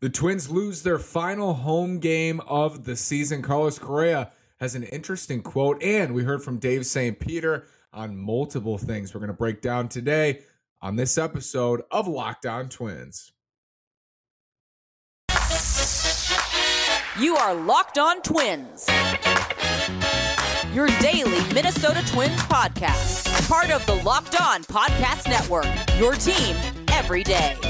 The Twins lose their final home game of the season. Carlos Correa has an interesting quote, and we heard from Dave St. Peter on multiple things we're going to break down today on this episode of Locked On Twins. You are Locked On Twins, your daily Minnesota Twins podcast, part of the Locked On Podcast Network, your team every day.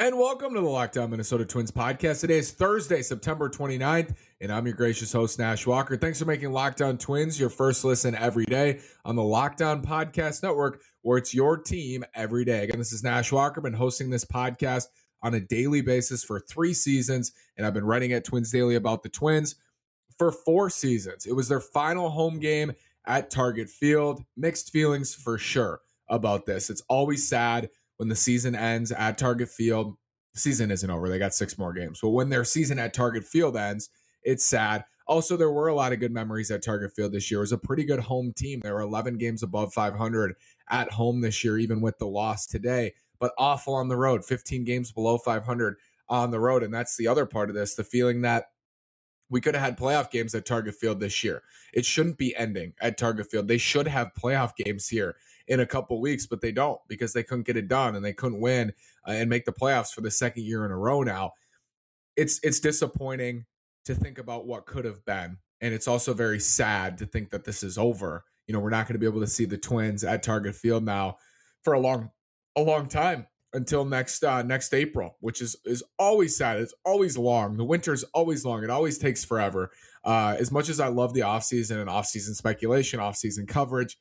And welcome to the Locked On Minnesota Twins podcast. Today is Thursday, September 29th, and I'm your gracious host, Nash Walker. Thanks for making Locked On Twins your first listen every day on the Locked On Podcast Network, where it's your team every day. Again, this is Nash Walker. Been hosting this podcast on a daily basis for three seasons, and I've been writing at Twins Daily about the Twins for four seasons. It was their final home game at Target Field. Mixed feelings for sure about this. It's always sad when the season ends at Target Field. The season isn't over. They got six more games. But when their season at Target Field ends, it's sad. Also, there were a lot of good memories at Target Field this year. It was a pretty good home team. There were 11 games above 500 at home this year, even with the loss today, but awful on the road, 15 games below 500 on the road. And that's the other part of this the feeling that we could have had playoff games at Target Field this year. It shouldn't be ending at Target Field. They should have playoff games here in a couple weeks, but they don't because they couldn't get it done and they couldn't win uh, and make the playoffs for the second year in a row now. It's it's disappointing to think about what could have been, and it's also very sad to think that this is over. You know, we're not going to be able to see the Twins at Target Field now for a long a long time until next uh, next April, which is is always sad. It's always long. The winter is always long. It always takes forever. Uh, as much as I love the offseason and offseason speculation, offseason coverage,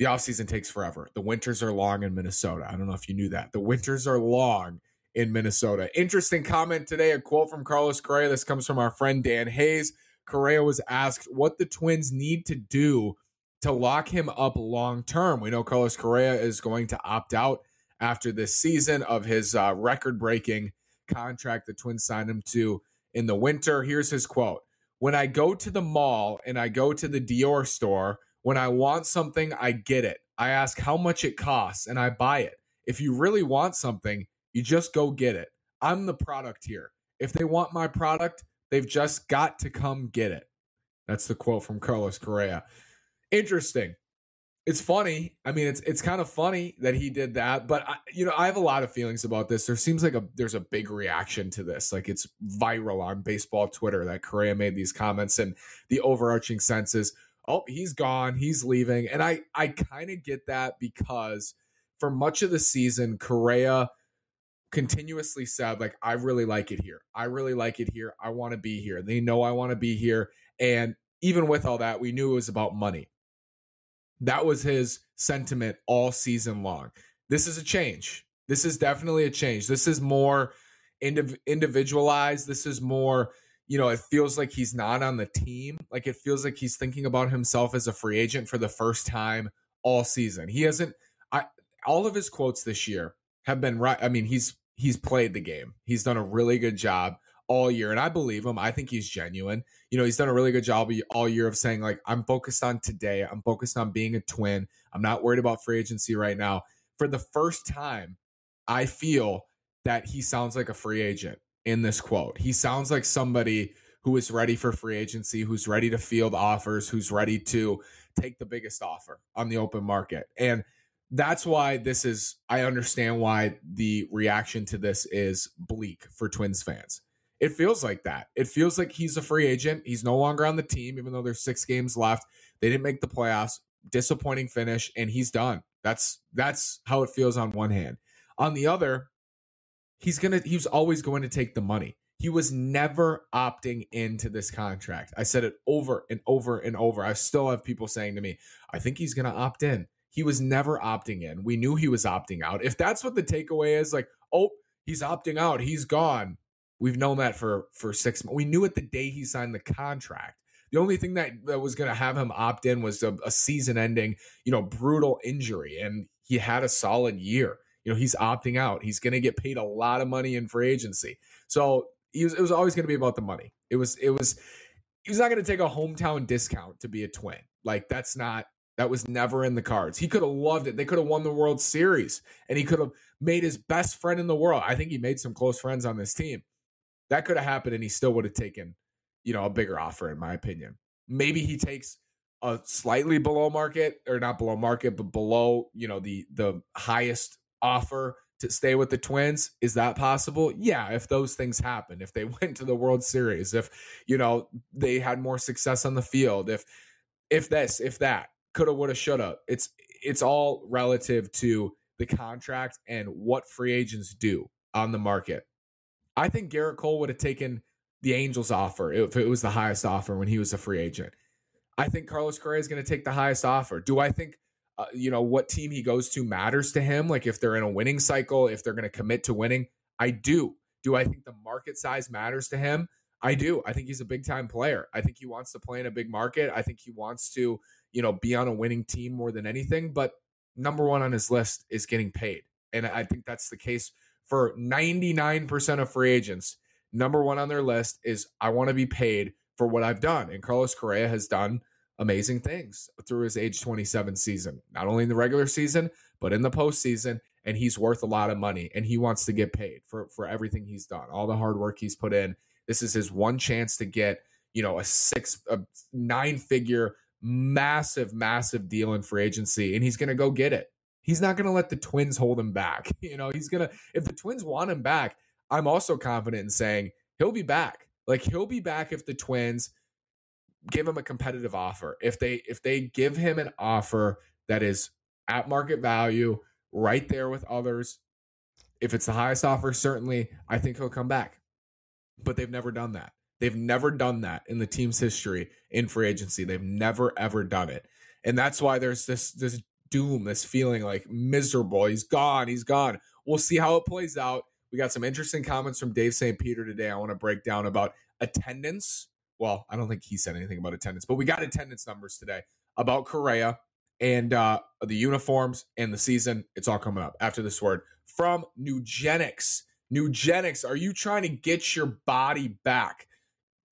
the offseason takes forever. The winters are long in Minnesota. I don't know if you knew that. The winters are long in Minnesota. Interesting comment today, a quote from Carlos Correa. This comes from our friend Dan Hayes. Correa was asked what the Twins need to do to lock him up long term. We know Carlos Correa is going to opt out after this season of his uh, record breaking contract the Twins signed him to in the winter. Here's his quote When I go to the mall and I go to the Dior store, when I want something, I get it. I ask how much it costs and I buy it. If you really want something, you just go get it. I'm the product here. If they want my product, they've just got to come get it. That's the quote from Carlos Correa. Interesting. It's funny. I mean, it's it's kind of funny that he did that, but I, you know, I have a lot of feelings about this. There seems like a there's a big reaction to this. Like it's viral on baseball Twitter that Correa made these comments, and the overarching sense is oh, he's gone, he's leaving. And I I kind of get that because for much of the season, Correa continuously said like I really like it here. I really like it here. I want to be here. They know I want to be here and even with all that, we knew it was about money. That was his sentiment all season long. This is a change. This is definitely a change. This is more indiv- individualized. This is more you know, it feels like he's not on the team. Like it feels like he's thinking about himself as a free agent for the first time all season. He hasn't I all of his quotes this year have been right. I mean, he's he's played the game. He's done a really good job all year and I believe him. I think he's genuine. You know, he's done a really good job all year of saying like I'm focused on today. I'm focused on being a twin. I'm not worried about free agency right now. For the first time, I feel that he sounds like a free agent in this quote. He sounds like somebody who is ready for free agency, who's ready to field offers, who's ready to take the biggest offer on the open market. And that's why this is, I understand why the reaction to this is bleak for Twins fans. It feels like that. It feels like he's a free agent. He's no longer on the team, even though there's six games left. They didn't make the playoffs. Disappointing finish, and he's done. That's that's how it feels on one hand. On the other, he's gonna he was always going to take the money. He was never opting into this contract. I said it over and over and over. I still have people saying to me, I think he's gonna opt in. He was never opting in. We knew he was opting out. If that's what the takeaway is, like, oh, he's opting out, he's gone. We've known that for for six months. We knew it the day he signed the contract. The only thing that, that was going to have him opt in was a, a season ending, you know, brutal injury. And he had a solid year you know he's opting out he's going to get paid a lot of money in free agency so was, it was always going to be about the money it was it was he was not going to take a hometown discount to be a twin like that's not That was never in the cards. He could have loved it. They could have won the World Series and he could have made his best friend in the world. I think he made some close friends on this team. That could have happened and he still would have taken, you know, a bigger offer, in my opinion. Maybe he takes a slightly below market or not below market, but below, you know, the the highest offer to stay with the Twins. Is that possible? Yeah, if those things happen, if they went to the World Series, if you know they had more success on the field, if if this, if that, coulda, woulda, shoulda. It's it's all relative to the contract and what free agents do on the market. I think Gerrit Cole would have taken the Angels offer if it was the highest offer when he was a free agent. I think Carlos Correa is going to take the highest offer. Do I think uh, you know what team he goes to matters to him? Like if they're in a winning cycle, if they're going to commit to winning, I do. Do I think the market size matters to him? I do. I think he's a big time player. I think he wants to play in a big market. I think he wants to, you know, be on a winning team more than anything. But number one on his list is getting paid. And I think that's the case for 99% of free agents. Number one on their list is I want to be paid for what I've done. And Carlos Correa has done amazing things through his age 27 season, not only in the regular season, but in the postseason. And he's worth a lot of money and he wants to get paid for, for everything he's done, all the hard work he's put in. This is his one chance to get, you know, a six, a nine figure, massive, massive deal in free agency. And he's going to go get it. He's not going to let the Twins hold him back. You know, he's going to, if the Twins want him back, I'm also confident in saying he'll be back. Like he'll be back if the Twins give him a competitive offer. If they if they give him an offer that is at market value, right there with others, if it's the highest offer, certainly I think he'll come back. But they've never done that. They've never done that in the team's history in free agency. They've never ever done it. And that's why there's this this doom, this feeling like miserable. He's gone, he's gone. We'll see how it plays out. We got some interesting comments from Dave St. Peter today. I want to break down about attendance well, I don't think he said anything about attendance, but we got attendance numbers today about Correa and uh, the uniforms and the season. It's all coming up after this word from Nugenix. Nugenix, are you trying to get your body back?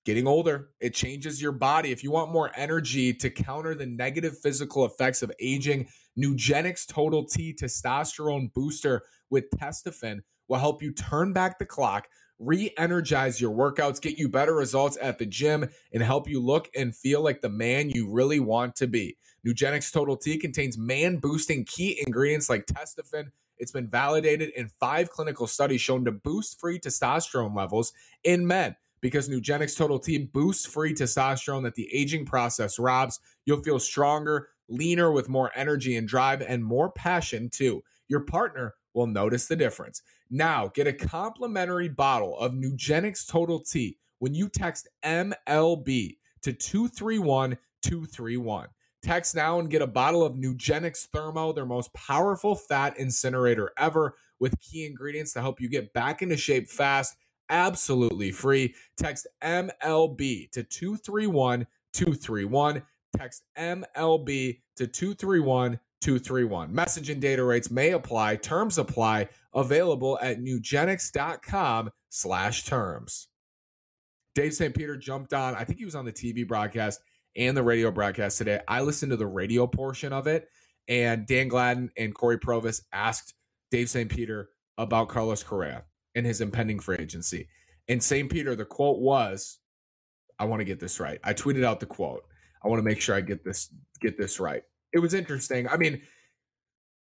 Getting older, it changes your body. If you want more energy to counter the negative physical effects of aging, Nugenix Total T Testosterone Booster with Testofen will help you turn back the clock re energize your workouts, get you better results at the gym, and help you look and feel like the man you really want to be. Nugenix Total T contains man boosting key ingredients like testofen. It's been validated in five clinical studies shown to boost free testosterone levels in men. Because Nugenix Total T boosts free testosterone that the aging process robs, you'll feel stronger, leaner with more energy and drive, and more passion too. Your partner will notice the difference. Now, get a complimentary bottle of Nugenix Total T when you text MLB to 231 231. Text now and get a bottle of Nugenix Thermo, their most powerful fat incinerator ever, with key ingredients to help you get back into shape fast, absolutely free. Text MLB to 231 231. Text MLB to 231 231. Message and data rates may apply. Terms apply. Available at nugenix.com slash terms. Dave St. Peter jumped on. I think he was on the TV broadcast and the radio broadcast today. I listened to the radio portion of it, and Dan Gladden and Cory Provus asked Dave St. Peter about Carlos Correa and his impending free agency. And St. Peter, the quote was, I want to get this right. I tweeted out the quote. I want to make sure I get this get this right it was interesting. I mean,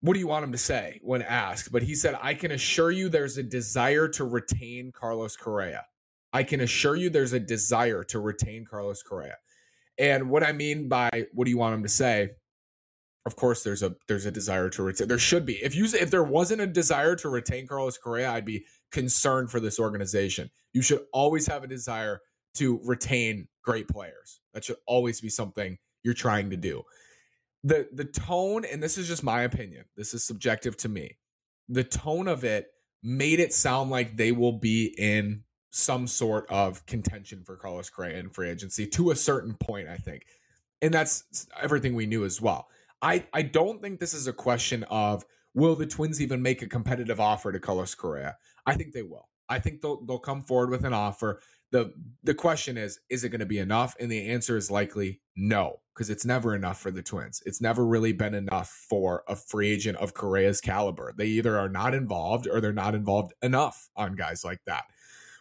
what do you want him to say when asked? But he said, I can assure you there's a desire to retain Carlos Correa. I can assure you there's a desire to retain Carlos Correa. And what I mean by what do you want him to say? Of course, there's a there's a desire to retain. There should be. If you if there wasn't a desire to retain Carlos Correa, I'd be concerned for this organization. You should always have a desire to retain great players. That should always be something you're trying to do the the tone and this is just my opinion this is subjective to me the tone of it made it sound like they will be in some sort of contention for Carlos Correa in free agency to a certain point I think. And that's everything we knew as well. I I don't think this is a question of will the Twins even make a competitive offer to Carlos Correa? I think they will. I think they'll they'll come forward with an offer the the question is, is it going to be enough? And the answer is likely no, because it's never enough for the Twins. It's never really been enough for a free agent of Correa's caliber. They either are not involved or they're not involved enough on guys like that.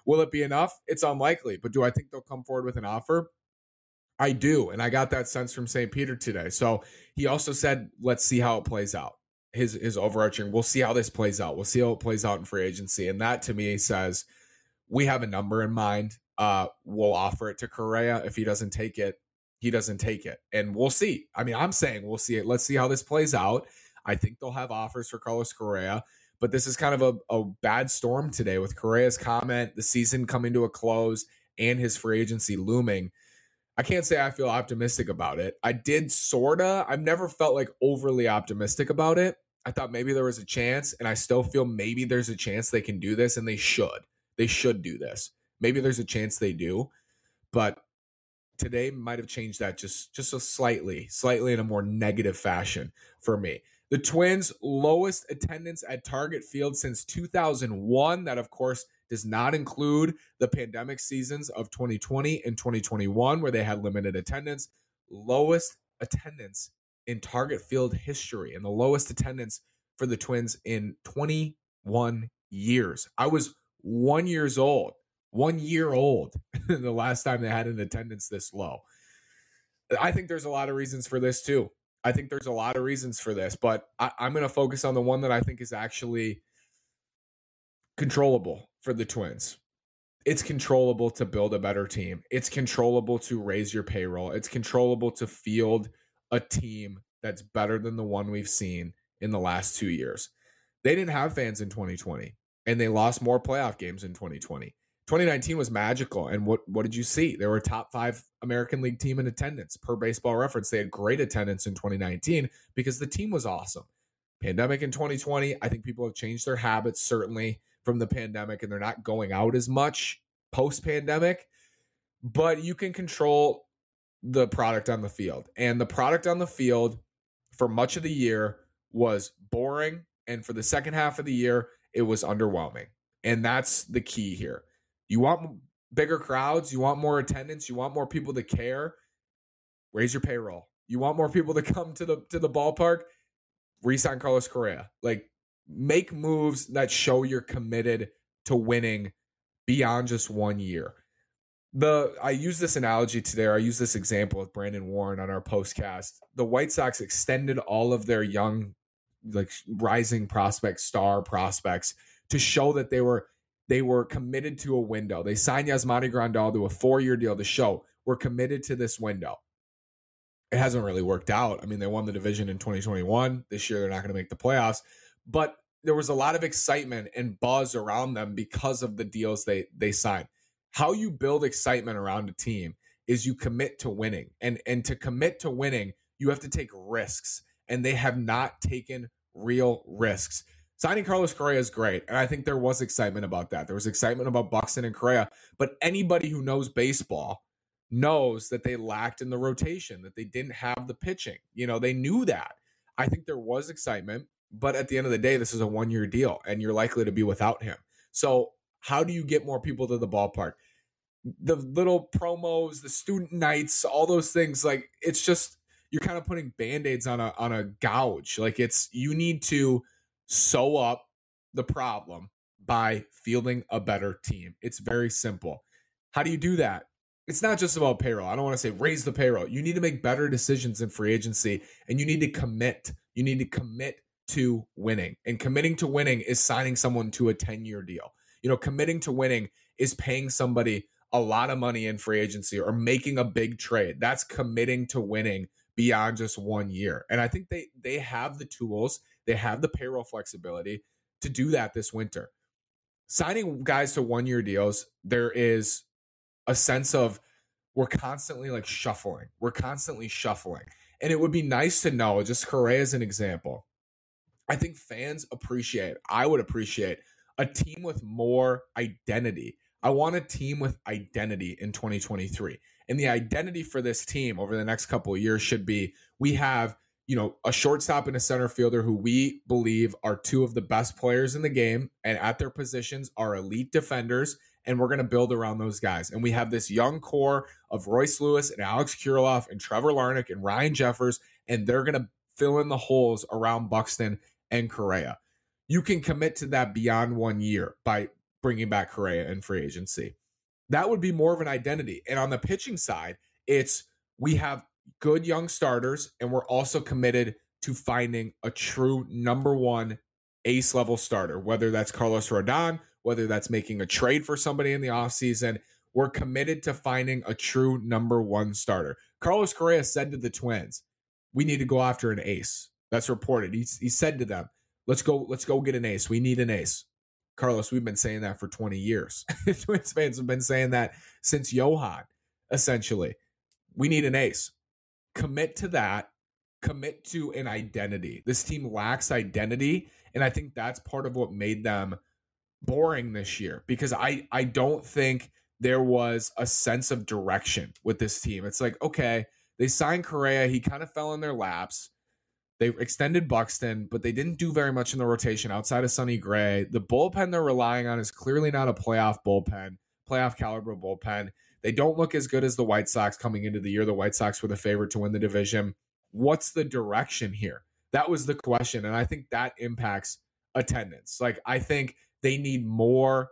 Will it be enough? It's unlikely, but do I think they'll come forward with an offer? I do. And I got that sense from St. Peter today. So he also said, let's see how it plays out. His his overarching, we'll see how this plays out. We'll see how it plays out in free agency. And that to me says we have a number in mind. Uh, we'll offer it to Correa. If he doesn't take it, he doesn't take it. And we'll see. I mean, I'm saying we'll see it. Let's see how this plays out. I think they'll have offers for Carlos Correa. But this is kind of a, a bad storm today with Correa's comment, the season coming to a close, and his free agency looming. I can't say I feel optimistic about it. I did sorta. I've never felt like overly optimistic about it. I thought maybe there was a chance, and I still feel maybe there's a chance they can do this, and they should. They should do this. Maybe there's a chance they do, but today might have changed that just just a slightly, slightly in a more negative fashion for me. The Twins' lowest attendance at Target Field since 2001. That, of course, does not include the pandemic seasons of 2020 and 2021, where they had limited attendance. Lowest attendance in Target Field history, and the lowest attendance for the Twins in 21 years. I was one years old, one year old, the last time they had an attendance this low. I think there's a lot of reasons for this too. I think there's a lot of reasons for this, but I, am going to focus on the one that I think is actually controllable for the Twins. It's controllable to build a better team. It's controllable to raise your payroll. It's controllable to field a team that's better than the one we've seen in the last two years. They didn't have fans in 2020, and they lost more playoff games in 2020. 2019 was magical. And what, what did you see? They were top five American League team in attendance per baseball reference. They had great attendance in 2019 because the team was awesome. Pandemic in 2020, I think people have changed their habits, certainly from the pandemic and they're not going out as much post pandemic, but you can control the product on the field. And the product on the field for much of the year was boring. And for the second half of the year, it was underwhelming. And that's the key here. You want bigger crowds, you want more attendance, you want more people to care. Raise your payroll. You want more people to come to the to the ballpark. Resign Carlos Correa. Like make moves that show you're committed to winning beyond just one year. The I use this analogy today, I use this example with Brandon Warne on our postcast. The White Sox extended all of their young, like rising prospects, star prospects to show that they were they were committed to a window. They signed Yasmani Grandal to a four-year deal to show we're committed to this window. It hasn't really worked out. I mean, they won the division in 2021. This year, they're not going to make the playoffs but there was a lot of excitement and buzz around them because of the deals they they signed. How you build excitement around a team is you commit to winning. And and to commit to winning, you have to take risks. And they have not taken real risks. Signing Carlos Correa is great. And I think there was excitement about that. There was excitement about Buxton and Correa. But anybody who knows baseball knows that they lacked in the rotation, that they didn't have the pitching. You know, they knew that. I think there was excitement. But at the end of the day, this is a one year deal and you're likely to be without him. So, how do you get more people to the ballpark? The little promos, the student nights, all those things, like it's just you're kind of putting band-aids on a on a gouge. Like it's you need to sew up the problem by fielding a better team. It's very simple. How do you do that? It's not just about payroll. I don't want to say raise the payroll. You need to make better decisions in free agency and you need to commit. You need to commit to winning. And committing to winning is signing someone to a 10 year deal. You know, committing to winning is paying somebody a lot of money in free agency or making a big trade. That's committing to winning beyond just one year. And I think they they have the tools, they have the payroll flexibility to do that this winter. Signing guys to one year deals, there is a sense of we're constantly like shuffling. We're constantly shuffling. And it would be nice to know, just Correa as an example, I think fans appreciate, I would appreciate a team with more identity. I want a team with identity in 2023. And the identity for this team over the next couple of years should be we have, you know, a shortstop and a center fielder who we believe are two of the best players in the game and at their positions are elite defenders and we're going to build around those guys. And we have this young core of Royce Lewis and Alex Kirilloff and Trevor Larnach and Ryan Jeffers, and they're going to fill in the holes around Buxton and Correa. You can commit to that beyond one year by bringing back Correa in free agency. That would be more of an identity. And on the pitching side, it's we have good young starters, and we're also committed to finding a true number one ace level starter, whether that's Carlos Rodon, whether that's making a trade for somebody in the offseason. We're committed to finding a true number one starter. Carlos Correa said to the Twins, we need to go after an ace. That's reported. He, he said to them, let's go, let's go get an ace. We need an ace. Carlos, we've been saying that for 20 years. Twins fans have been saying that since Johan, essentially. We need an ace. Commit to that. Commit to an identity. This team lacks identity. And I think that's part of what made them boring this year because I, I don't think there was a sense of direction with this team. It's like, okay, they signed Correa. He kind of fell in their laps. They extended Buxton, but they didn't do very much in the rotation outside of Sonny Gray. The bullpen they're relying on is clearly not a playoff bullpen, playoff caliber bullpen. They don't look as good as the White Sox coming into the year. The White Sox were the favorite to win the division. What's the direction here? That was the question. And I think that impacts attendance. Like, I think they need more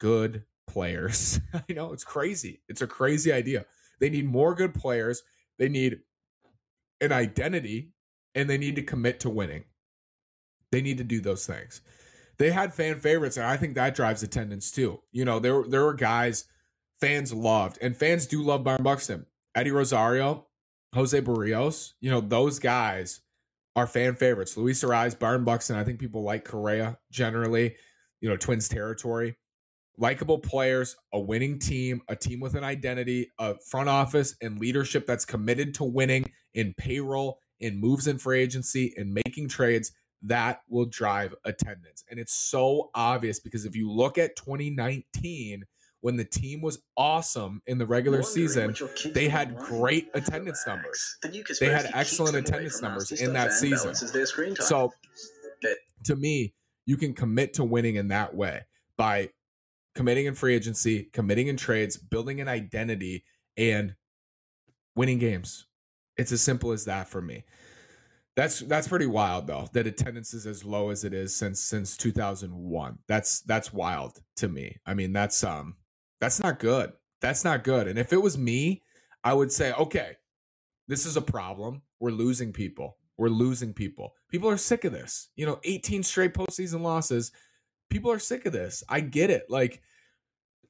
good players. I know it's crazy. It's a crazy idea. They need more good players. They need an identity and they need to mm-hmm. commit to winning. They need to do those things. They had fan favorites, and I think that drives attendance too. You know, there there were guys fans loved, and fans do love Byron Buxton, Eddie Rosario, Jose Berrios. You know, those guys are fan favorites. Luis Arraez, Byron Buxton. I think people like Correa generally. You know, Twins territory. Likable players, a winning team, a team with an identity, a front office and leadership that's committed to winning in payroll in moves in free agency and making trades that will drive attendance. And it's so obvious because if you look at 2019, when the team was awesome in the regular season, they had great attendance numbers. They had excellent attendance numbers in that season. So, to me, you can commit to winning in that way by committing in free agency, committing in trades, building an identity, and winning games. It's as simple as that for me. That's that's pretty wild though. That attendance is as low as it is since since 2001. That's that's wild to me. I mean, that's um that's not good. That's not good. And if it was me, I would say, okay, this is a problem. We're losing people. We're losing people. People are sick of this. You know, 18 straight postseason losses. People are sick of this. I get it. Like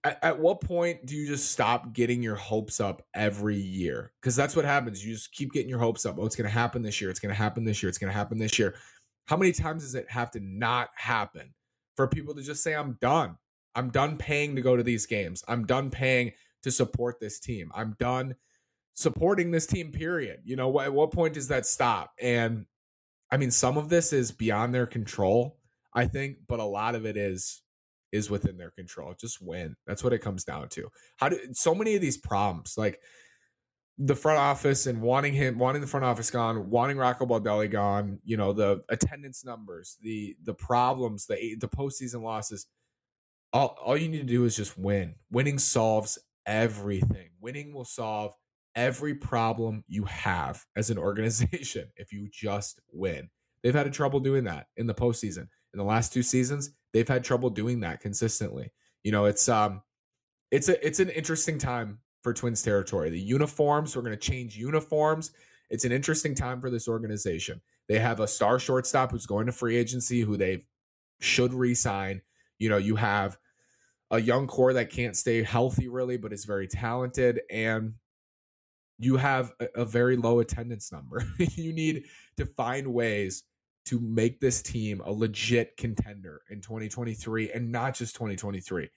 at, at what point do you just stop getting your hopes up every year? Because that's what happens. You just keep getting your hopes up. Oh, it's going to happen this year. It's going to happen this year. It's going to happen this year. How many times does it have to not happen for people to just say, I'm done? I'm done paying to go to these games. I'm done paying to support this team. I'm done supporting this team, period. You know, at what point does that stop? And I mean, some of this is beyond their control, I think, but a lot of it is is within their control. Just win. That's what it comes down to. How do so many of these problems, like the front office and wanting him, wanting the front office gone, wanting Rocco Baldelli gone, you know, the attendance numbers, the the problems, the the postseason losses. All all you need to do is just win. Winning solves everything. Winning will solve every problem you have as an organization if you just win. They've had trouble doing that in the postseason. In the last two seasons, they've had trouble doing that consistently. You know, it's um it's a it's an interesting time for Twins territory. The uniforms, we're going to change uniforms. It's an interesting time for this organization. They have a star shortstop who's going to free agency who they should re-sign. You know, you have a young core that can't stay healthy really, but is very talented, and you have a, a very low attendance number. you need to find ways to make this team a legit contender in 2023 and not just 2023.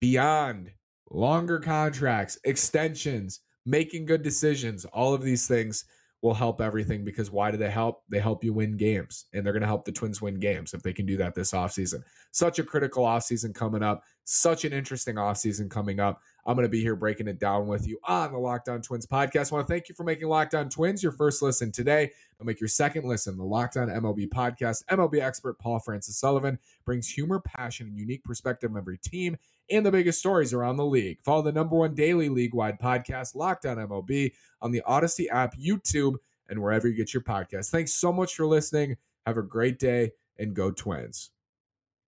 Beyond longer contracts, extensions, making good decisions, all of these things will help everything because why do they help? They help you win games and they're going to help the Twins win games if they can do that this offseason. Such a critical offseason coming up, such an interesting offseason coming up. I'm going to be here breaking it down with you on the Locked On Twins podcast. I want to thank you for making Locked On Twins your first listen today. I'll make your second listen. The Lockdown On MLB podcast. MLB expert Paul Francis Sullivan brings humor, passion, and unique perspective of every team and the biggest stories around the league. Follow the number one daily league wide podcast, Lockdown On MLB, on the Audacy app, YouTube, and wherever you get your podcast. Thanks so much for listening. Have a great day and go Twins.